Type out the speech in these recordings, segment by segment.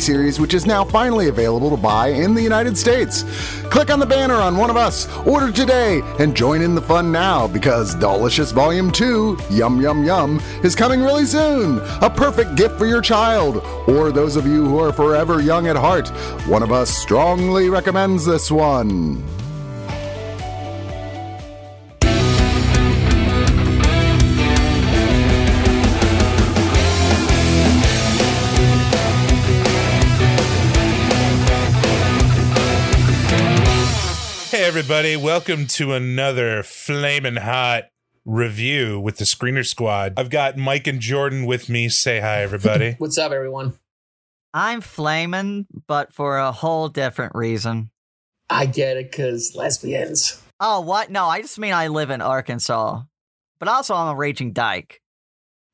series which is now finally available to buy in the United States. Click on the banner on one of us, order today, and join in the fun now because Delicious Volume 2, Yum Yum Yum, is coming really soon. A perfect gift for your child or those of you who are forever young at heart. One of us strongly recommends this one. Hey, everybody, welcome to another flaming hot review with the Screener Squad. I've got Mike and Jordan with me. Say hi, everybody. What's up, everyone? I'm flaming, but for a whole different reason. I get it, because lesbians. Oh, what? No, I just mean I live in Arkansas. But also, I'm a raging dyke.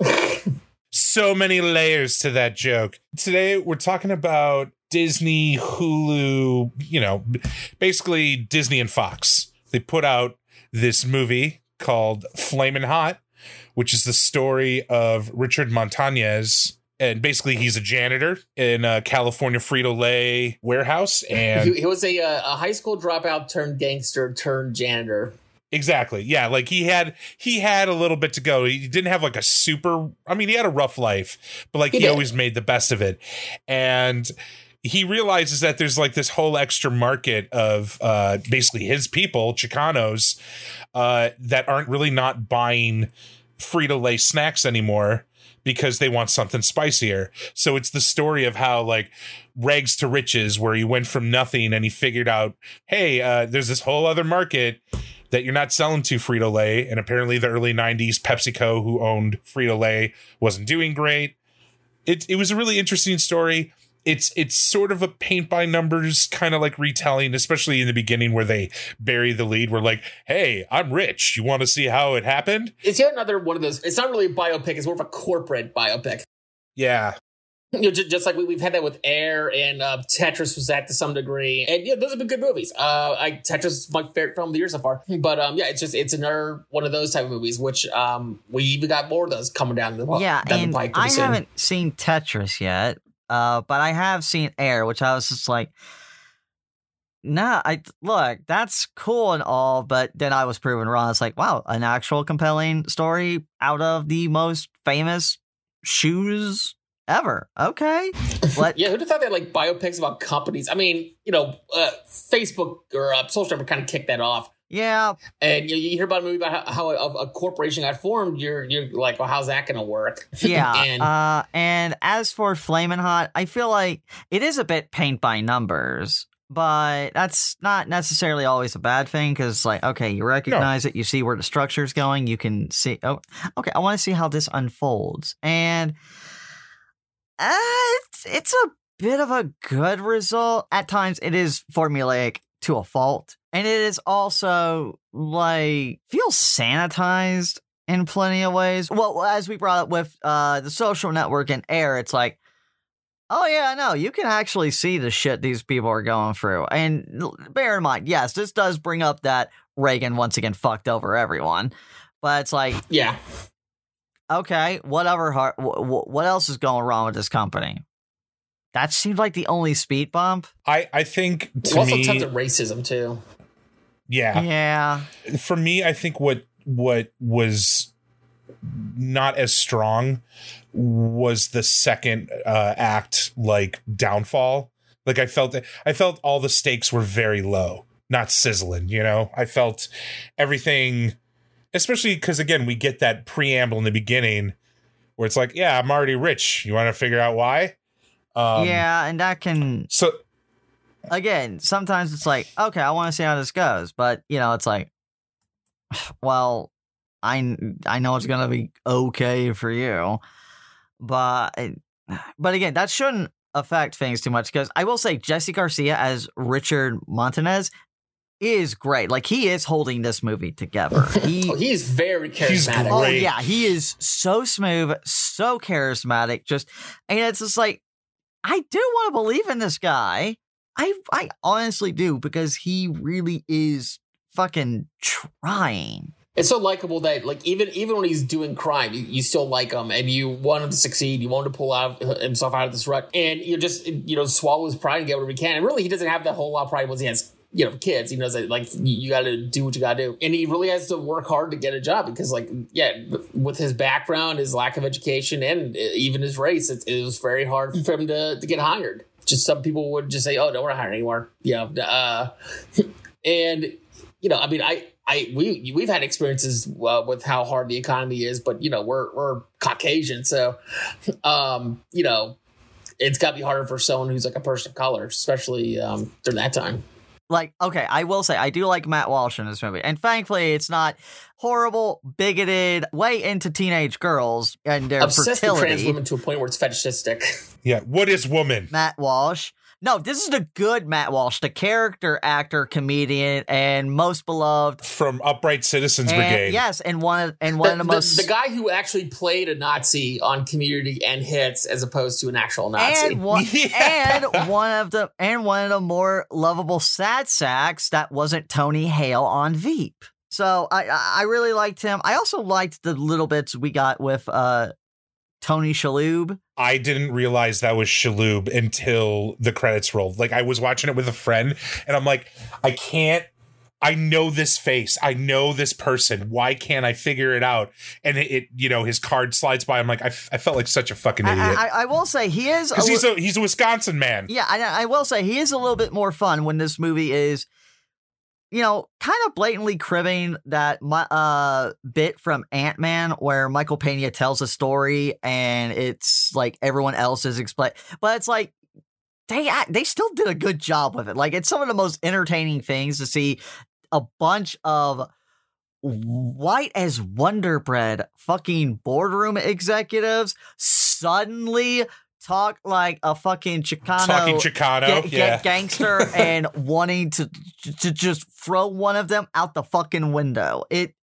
so many layers to that joke. Today, we're talking about Disney, Hulu, you know, basically Disney and Fox. They put out this movie called Flamin' Hot, which is the story of Richard Montañez. And basically, he's a janitor in a California Frito Lay warehouse. And he, he was a, uh, a high school dropout turned gangster turned janitor. Exactly. Yeah, like he had he had a little bit to go. He didn't have like a super I mean, he had a rough life, but like he, He always made the best of it. And he realizes that there's like this whole extra market of uh basically his people, Chicanos, uh that aren't really not buying Frito-Lay snacks anymore because they want something spicier. So it's the story of how like rags to riches where he went from nothing and he figured out, hey, uh, there's this whole other market that you're not selling to Frito Lay. And apparently, the early 90s, PepsiCo, who owned Frito Lay, wasn't doing great. It, it was a really interesting story. It's it's sort of a paint by numbers kind of like retelling, especially in the beginning where they bury the lead. We're like, "Hey, I'm rich. You want to see how it happened?" It's yet another one of those. It's not really a biopic. It's more of a corporate biopic. Yeah, You know, just, just like we, we've had that with Air and uh, Tetris was that to some degree, and yeah, those have been good movies. Uh, I, Tetris is my favorite film of the year so far. But um, yeah, it's just it's another one of those type of movies, which um, we even got more of those coming down the yeah, down and the pike. I soon. haven't seen Tetris yet, uh, but I have seen Air, which I was just like, nah, I look, that's cool and all, but then I was proven wrong. It's like, wow, an actual compelling story out of the most famous shoes ever. Okay, let Yeah, who'd have thought they had like biopics about companies? I mean, you know, uh, Facebook or uh, social network kind of kicked that off. Yeah, And you, you hear about a movie about how, how a, a corporation got formed. You're you're like, well, how's that going to work? Yeah. and uh, and as for Flamin' Hot, I feel like it is a bit paint by numbers, but that's not necessarily always a bad thing because, like, okay, you recognize it, you see where the structure's going, you can see, oh, okay, I want to see how this unfolds. And uh, it's, it's a bit of a good result. At times, it is formulaic to a fault. And it is also like feels sanitized in plenty of ways. Well, as we brought up with uh, the social network and air, it's like, oh yeah, no, you can actually see the shit these people are going through. And bear in mind, yes, this does bring up that Reagan once again fucked over everyone, but it's like, yeah, okay, whatever. har- wh- wh- What else is going wrong with this company? That seemed like the only speed bump. I I think to also me tons of racism too. Yeah. Yeah. For me, I think what what was not as strong was the second uh act like downfall. Like I felt I felt all the stakes were very low, not sizzling, you know? I felt everything especially cuz again, we get that preamble in the beginning where it's like, yeah, I'm already rich. You want to figure out why? Um yeah, and that can So again, sometimes it's like, okay, I want to see how this goes, but you know, it's like, well, I I know it's gonna be okay for you, but but again, that shouldn't affect things too much because I will say Jesse Garcia as Richard Montanez is great. Like he is holding this movie together. He Oh, he's very He's charismatic. Oh great. yeah, he is so smooth, so charismatic. Just and it's just like I do want to believe in this guy. I I honestly do because he really is fucking trying. It's so likable that like even even when he's doing crime, you, you still like him and you want him to succeed. You want him to pull out uh, himself out of this rut, and you just you know swallow his pride and get whatever he can. And really, he doesn't have that whole lot of pride once he has you know kids. He knows that like you, got to do what you got to do, and he really has to work hard to get a job because like yeah, with his background, his lack of education, and even his race, it, it was very hard for him to to get hired. Just some people would just say, "Oh, don't want to hire anymore." Yeah, uh, and you know, I mean, I, I, we, we've had experiences uh, with how hard the economy is, but you know, we're, we're Caucasian, so, um, you know, it's got to be harder for someone who's like a person of color, especially um, during that time. Like, okay, I will say I do like Matt Walsh in this movie, and thankfully, it's not horrible, bigoted, way into teenage girls and their Obsessed with trans fertility. women to a point where it's fetishistic. yeah, what is woman? Matt Walsh. No, this is the good Matt Walsh, the character actor, comedian, and most beloved. From Upright Citizens And, Brigade. yes, and one of, and one of the, the, most the guy who actually played a Nazi on Community and Hits, as opposed to an actual Nazi. and one Yeah. and one of the and one of the more lovable sad sacks that wasn't Tony Hale on Veep. So I I I really liked him. I also liked the little bits we got with uh Tony Shalhoub. I didn't realize that was Shalhoub until the credits rolled. Like I was watching it with a friend and I'm like, I can't I know this face. I know this person. Why can't I figure it out? And it, it you know, his card slides by. I'm like, I, f- I felt like such a fucking idiot. I, I will say he is a Because he's a he's a Wisconsin man. Yeah, I, I will say he is a little bit more fun when this movie is, you know, kind of blatantly cribbing that uh bit from Ant Man where Michael Pena tells a story and it's like everyone else is explain, but it's like they they still did a good job with it. Like it's some of the most entertaining things to see a bunch of white as Wonder Bread fucking boardroom executives suddenly talk like a fucking Chicano Talking Chicano. ga- ga- yeah. gangster and wanting to to just throw one of them out the fucking window. It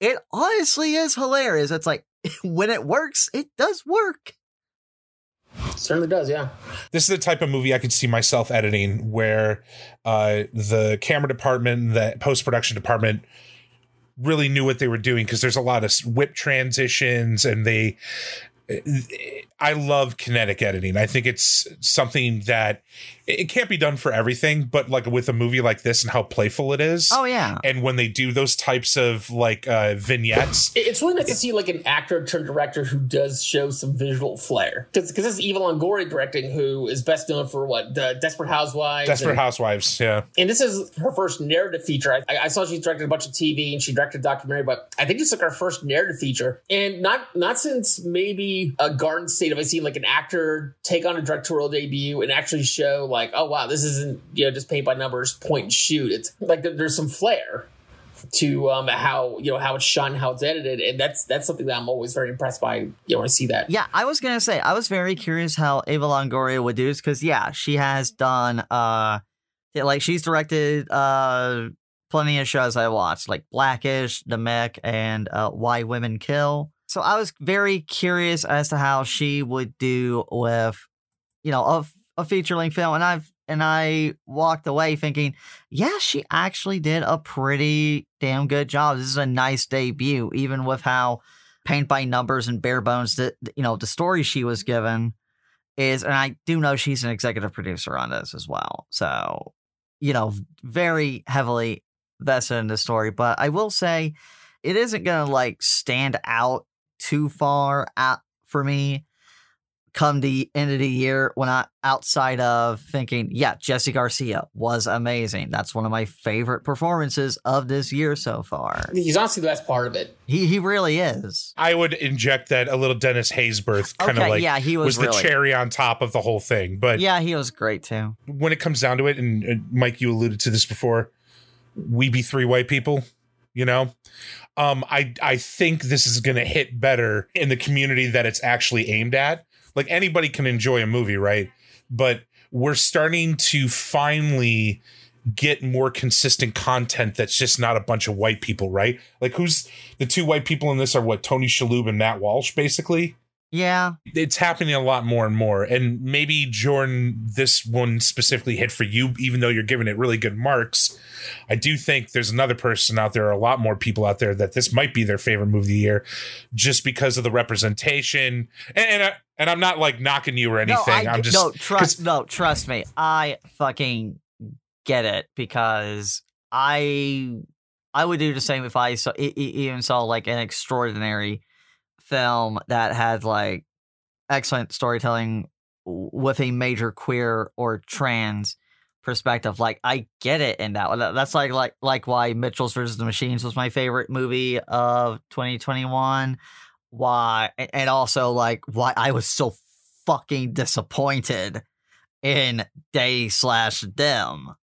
it honestly is hilarious. It's like when it works, it does work. Certainly does, yeah. this is the type of movie I could see myself editing where uh, the camera department, the post production department really knew what they were doing because there's a lot of whip transitions and they. I love kinetic editing. I think it's something that it can't be done for everything, but like with a movie like this and how playful it is. Oh yeah. And when they do those types of like uh, vignettes, It's really nice to see like an actor turned director who does show some visual flair. Because this is Eva Longoria directing, who is best known for what the Desperate Housewives. Desperate and, Housewives, yeah. and this is her first narrative feature. I, I saw she directed a bunch of TV and she directed a documentary, but I think this is like her first narrative feature. And not not since maybe a Garden State have I seen like an actor take on a directorial debut and actually show like, oh wow, this isn't you know just paint by numbers, point and shoot. It's like there's some flair to um how you know how it's shot and how it's edited and that's that's something that i'm always very impressed by you know when i see that Yeah, I was gonna say I was very curious how Eva Longoria would do this because yeah, she has done uh, like she's directed uh plenty of shows I watched like Blackish, The Mick, and uh, Why Women Kill. So I was very curious as to how she would do with you know a, a feature length film, and I've and I walked away thinking, yeah, she actually did a pretty damn good job. This is a nice debut, even with how paint by numbers and bare bones that you know the story she was mm-hmm. given is and i do know she's an executive producer on this as well so you know very heavily vested in the story. But I will say, it isn't gonna like stand out too far out for me come the end of the year when I outside of thinking, yeah, Jesse Garcia was amazing. That's one of my favorite performances of this year so far. He's honestly the best part of it. He he really is. I would inject that a little Dennis Haysbert kind of Okay, like yeah, he was, was, really, the cherry on top of the whole thing. But Yeah, he was great too. when it comes down to it, and, and Mike, you alluded to this before, we be three white people, you know. Um, I I think this is to hit better in the community that it's actually aimed at. Like anybody can enjoy a movie, right? But we're starting to finally get more consistent content that's just not a bunch of white people, right? Like who's the two white people in this are what Tony Shalhoub and Matt Walsh, basically Yeah, it's happening a lot more and more. And maybe Jordan, this one specifically hit for you, even though you're giving it really good marks. I do think there's another person out there, a lot more people out there that this might be their favorite movie of the year, just because of the representation. And and, I, and I'm not like knocking you or anything. No, I, I'm just no trust. No, trust me. I fucking get it because I I would do the same if I saw even saw like an extraordinary film that had like excellent storytelling with a major queer or trans perspective. Like I get it in that. That- That's like like like why Mitchell's versus the Machines was my favorite movie of 2021. Why and also like why I was so fucking disappointed in They slash Them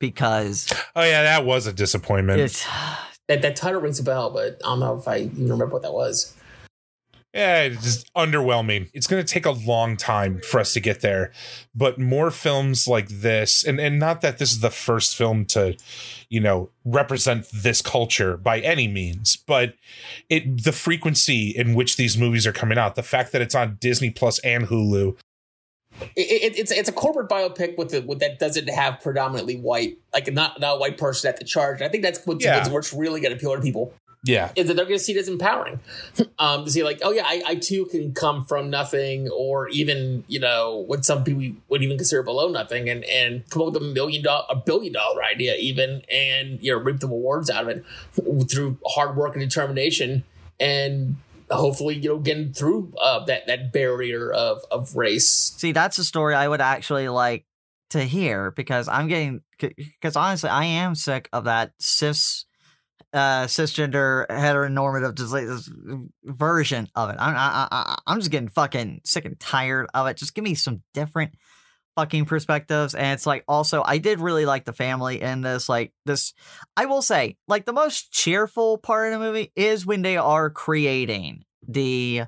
because oh yeah, that was a disappointment. it's That that title rings a bell, but I don't know if I even remember what that was. Yeah, it's just underwhelming. It's going to take a long time for us to get there, but more films like this, and and not that this is the first film to, you know, represent this culture by any means, but it the frequency in which these movies are coming out, the fact that it's on Disney Plus and Hulu, It, it, it's it's a corporate biopic with the with that doesn't have predominantly white, like not not a white person at the charge. I think that's what's, Yeah. what's really going to appeal to people. Yeah, is that they're going to see it as empowering. Um, to see like oh yeah I, I too can come from nothing or even you know what some people would even consider below nothing and and come up with a million dollar a billion dollar idea even and you know reap the rewards out of it through hard work and determination and hopefully you know getting through uh, that that barrier of of race. See that's a story I would actually like to hear because I'm getting because honestly I am sick of that cis uh cisgender heteronormative disease version of it. I'm I, I, I'm just getting fucking sick and tired of it. Just give me some different fucking perspectives and it's like also I did really like the family in this like this I will say like the most cheerful part of the movie is when they are creating the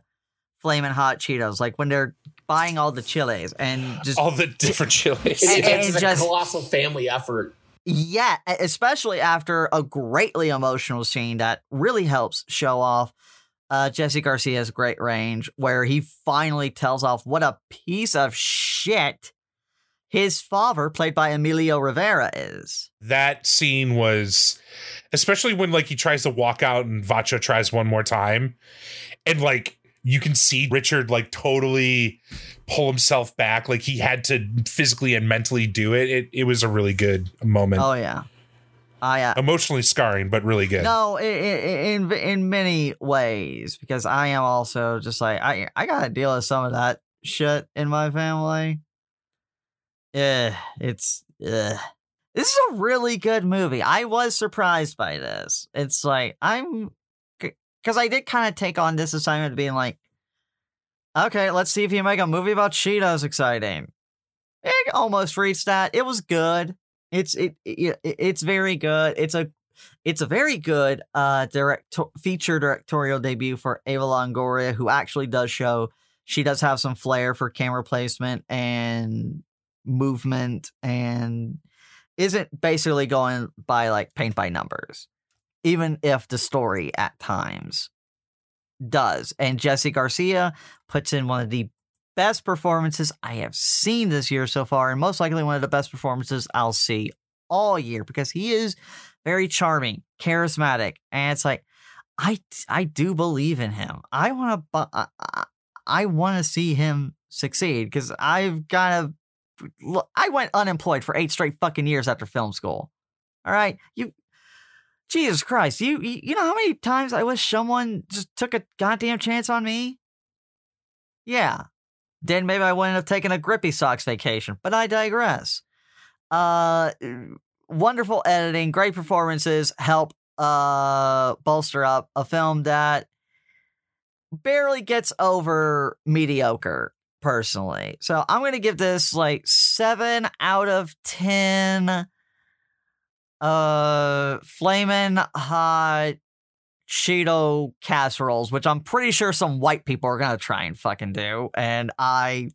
flaming hot Cheetos like when they're buying all the chilies and just all the different chilies. it's, And- it's, and a just- colossal family effort Yeah, especially after a greatly emotional scene that really helps show off uh, Jesse Garcia's great range, where he finally tells off what a piece of shit his father, played by Emilio Rivera, is. that scene was especially when like he tries to walk out and Vacho tries one more time and like you can see Richard like totally pull himself back like he had to physically and mentally do it it, it was a really good moment Oh yeah, oh yeah. emotionally scarring but really good No, i- i- in in many ways, because I am also just like I I gotta deal with some of that shit in my family. Yeah, it's ugh. this is a really good movie. I was surprised by this. It's like I'm because I did kind of take on this assignment, being like, okay, let's see if you make a movie about Cheetos exciting. It almost reached that. It was good. It's it, it it's very good. It's a it's a very good uh direct feature directorial debut for Eva Longoria, who actually does show she does have some flair for camera placement and movement and isn't basically going by like paint by numbers, even if the story at times does. And Jesse Garcia puts in one of the best performances I have seen this year so far, and most likely one of the best performances I'll see all year because he is very charming, charismatic, and it's like I I do believe in him. I want to I, want to see him succeed because I've kind of I went unemployed for eight straight fucking years after film school. All right, you Jesus Christ, you, you know how many times I wish someone just took a goddamn chance on me? Yeah. Then maybe I wouldn't have taken a grippy socks vacation, but I digress. Uh wonderful editing, great performances help uh bolster up a film that barely gets over mediocre personally. So I'm going to give this like 7 out of 10 uh flamin' hot Cheeto casseroles, which I'm pretty sure some white people are gonna try and fucking do, and I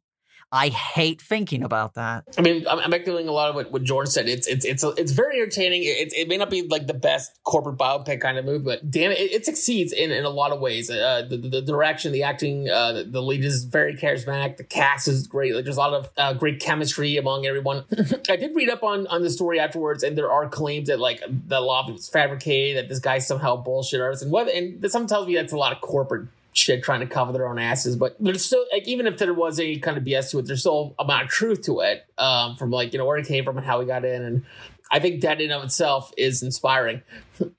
I hate thinking about that. I mean, I'm, I'm echoing a lot of what, what Jordan said. It's it's it's it's very entertaining. It, it may not be like the best corporate biopic kind of movie, but damn it, it, succeeds in, in a lot of ways. Uh, the, the, the direction, the acting, uh, the, the, lead is very charismatic. The cast is great. Like there's a lot of uh, great chemistry among everyone. I did read up on on the story afterwards, and there are claims that like the law was fabricated, that this guy somehow bullshit artist, and what and some tells me that's a lot of corporate shit trying to cover their own asses. But there's still like even if there was any kind of BS to it, there's still amount of truth to it. Um, from like, you know, where it came from and how we got in. And I think that in of itself is inspiring.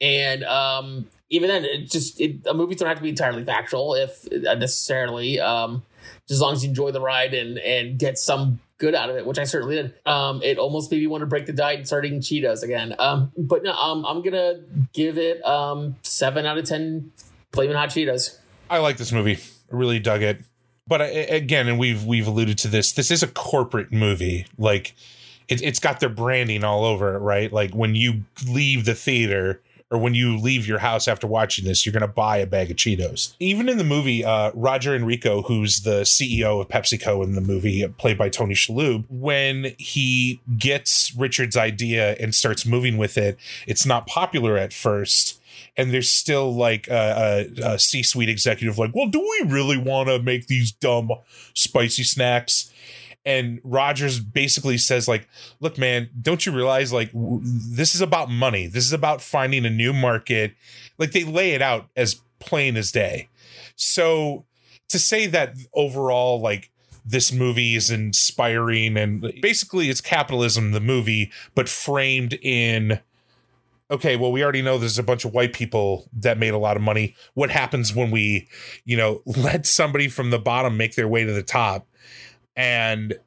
And um even then it just it, a movie don't have to be entirely factual if uh, necessarily um just as long as you enjoy the ride and and get some good out of it, which I certainly did. Um, it almost made me want to break the diet and start eating Cheetos again. Um, but no, um, I'm gonna give it um seven out of ten flaming hot Cheetos. I like this movie. I really dug it. But I, again, and we've we've alluded to this. This is a corporate movie. Like it, it's got their branding all over it, right? Like when you leave the theater or when you leave your house after watching this, you're going to buy a bag of Cheetos. Even in the movie, uh, Roger Enrico, who's the CEO of PepsiCo in the movie, played by Tony Shalhoub, when he gets Richard's idea and starts moving with it, it's not popular at first and there's still like a, a, a C-suite executive like, well, do we really want to make these dumb spicy snacks? And Rogers basically says like, look, man, don't you realize like w- this is about money. This is about finding a new market. Like they lay it out as plain as day. So to say that overall, like this movie is inspiring and basically it's capitalism, the movie, but framed in okay, well, we already know there's a bunch of white people that made a lot of money. What happens when we, you know, let somebody from the bottom make their way to the top? And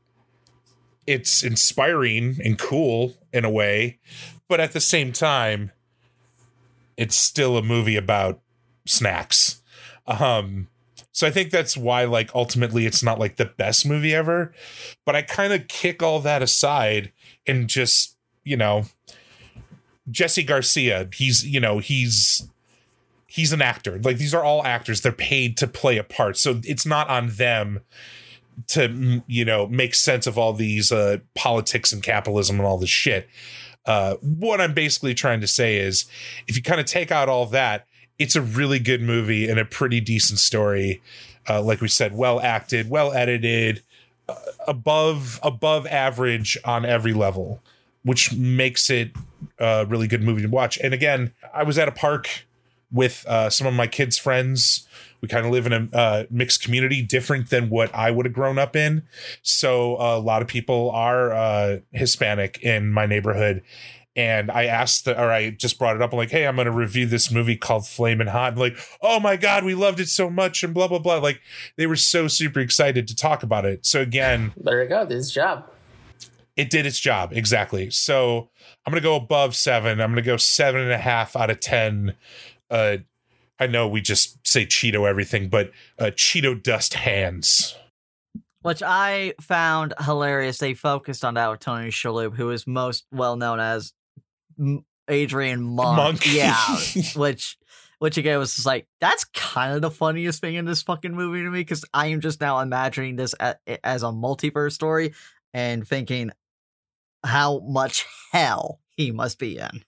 it's inspiring and cool in a way, but at the same time, it's still a movie about snacks. Um, so I think that's why, like, ultimately, it's not like the best movie ever. But I kind of kick all that aside and just, you know, Jesse Garcia, he's you know he's he's an actor. Like these are all actors. They're paid to play a part, so it's not on them to you know make sense of all these uh, politics and capitalism and all this shit. Uh, what I'm basically trying to say is, if you kind of take out all that, it's a really good movie and a pretty decent story. Uh, like we said, well acted, well edited, uh, above above average on every level which makes it a really good movie to watch. And again, I was at a park with uh, some of my kids' friends. We kind of live in a uh, mixed community, different than what I would have grown up in. So uh, a lot of people are uh, Hispanic in my neighborhood. And I asked, the, or I just brought it up. I'm like, hey, I'm going to review this movie called Flamin' Hot. And like, oh my God, we loved it so much, and blah, blah, blah. Like, they were so super excited to talk about it. So, again, there you go. This job it did its job exactly. So I'm gonna go above seven. I'm gonna go seven and a half out of ten. Uh, I know we just say Cheeto everything, but uh, Cheeto dust hands. Which I found hilarious. They focused on that with Tony Shalhoub, who is most well known as Adrian Monk. Monk. Yeah, which which again was just like that's kind of the funniest thing in this fucking movie to me because I am just now imagining this as, as a multiverse story and thinking how much hell he must be in.